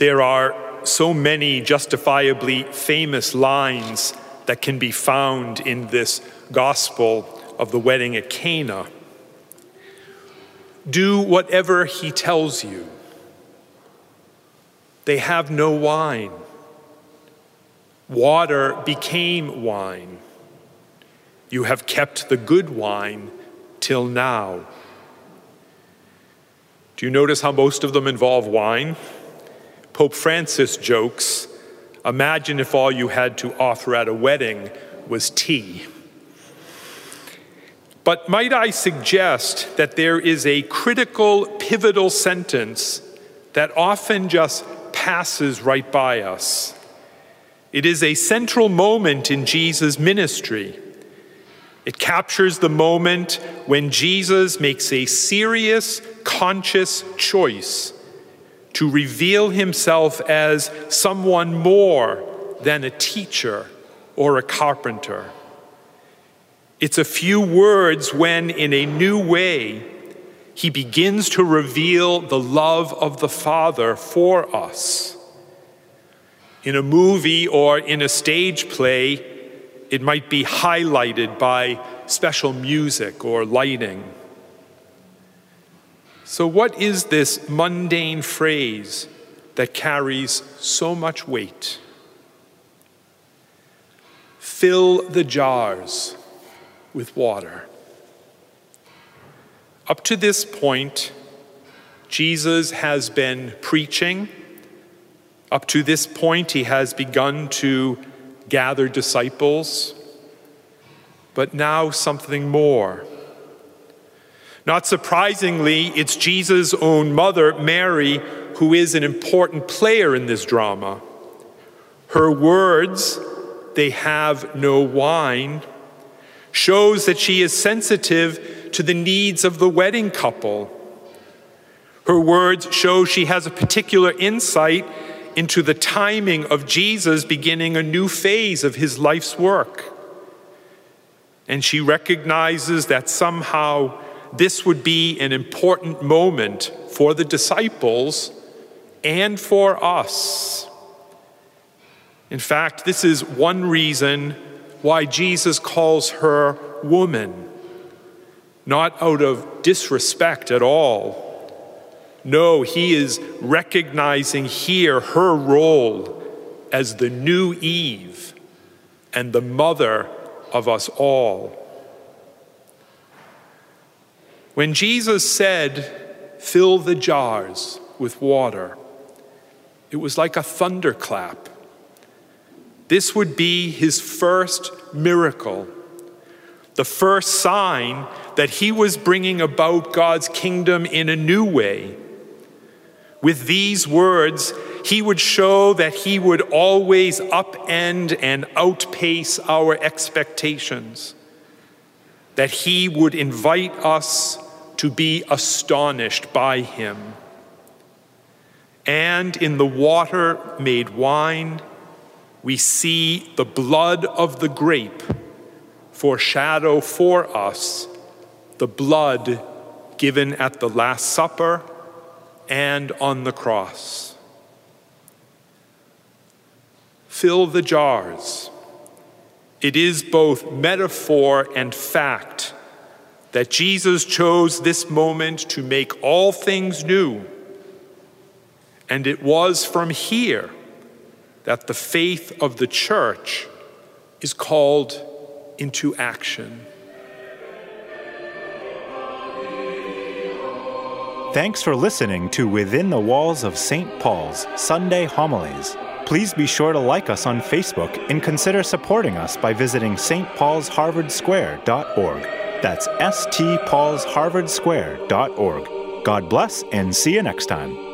There are so many justifiably famous lines that can be found in this gospel of the wedding at Cana. Do whatever he tells you. They have no wine. Water became wine. You have kept the good wine till now. Do you notice how most of them involve wine? Pope Francis jokes Imagine if all you had to offer at a wedding was tea. But might I suggest that there is a critical, pivotal sentence that often just passes right by us? It is a central moment in Jesus' ministry. It captures the moment when Jesus makes a serious, conscious choice to reveal himself as someone more than a teacher or a carpenter. It's a few words when, in a new way, he begins to reveal the love of the Father for us. In a movie or in a stage play, it might be highlighted by special music or lighting. So, what is this mundane phrase that carries so much weight? Fill the jars with water. Up to this point, Jesus has been preaching. Up to this point, he has begun to gather disciples. But now, something more. Not surprisingly, it's Jesus' own mother, Mary, who is an important player in this drama. Her words, they have no wine, shows that she is sensitive to the needs of the wedding couple. Her words show she has a particular insight into the timing of Jesus beginning a new phase of his life's work. And she recognizes that somehow this would be an important moment for the disciples and for us. In fact, this is one reason why Jesus calls her woman, not out of disrespect at all. No, he is recognizing here her role as the new Eve and the mother of us all. When Jesus said, Fill the jars with water, it was like a thunderclap. This would be his first miracle, the first sign that he was bringing about God's kingdom in a new way. With these words, he would show that he would always upend and outpace our expectations that he would invite us to be astonished by him. And in the water made wine, we see the blood of the grape foreshadow for us the blood given at the Last Supper and on the cross. Fill the jars it is both metaphor and fact that Jesus chose this moment to make all things new. And it was from here that the faith of the church is called into action. Thanks for listening to Within the Walls of St. Paul's Sunday Homilies. Please be sure to like us on Facebook and consider supporting us by visiting stpaulsharvardsquare.org. That's stpaulsharvardsquare.org. God bless and see you next time.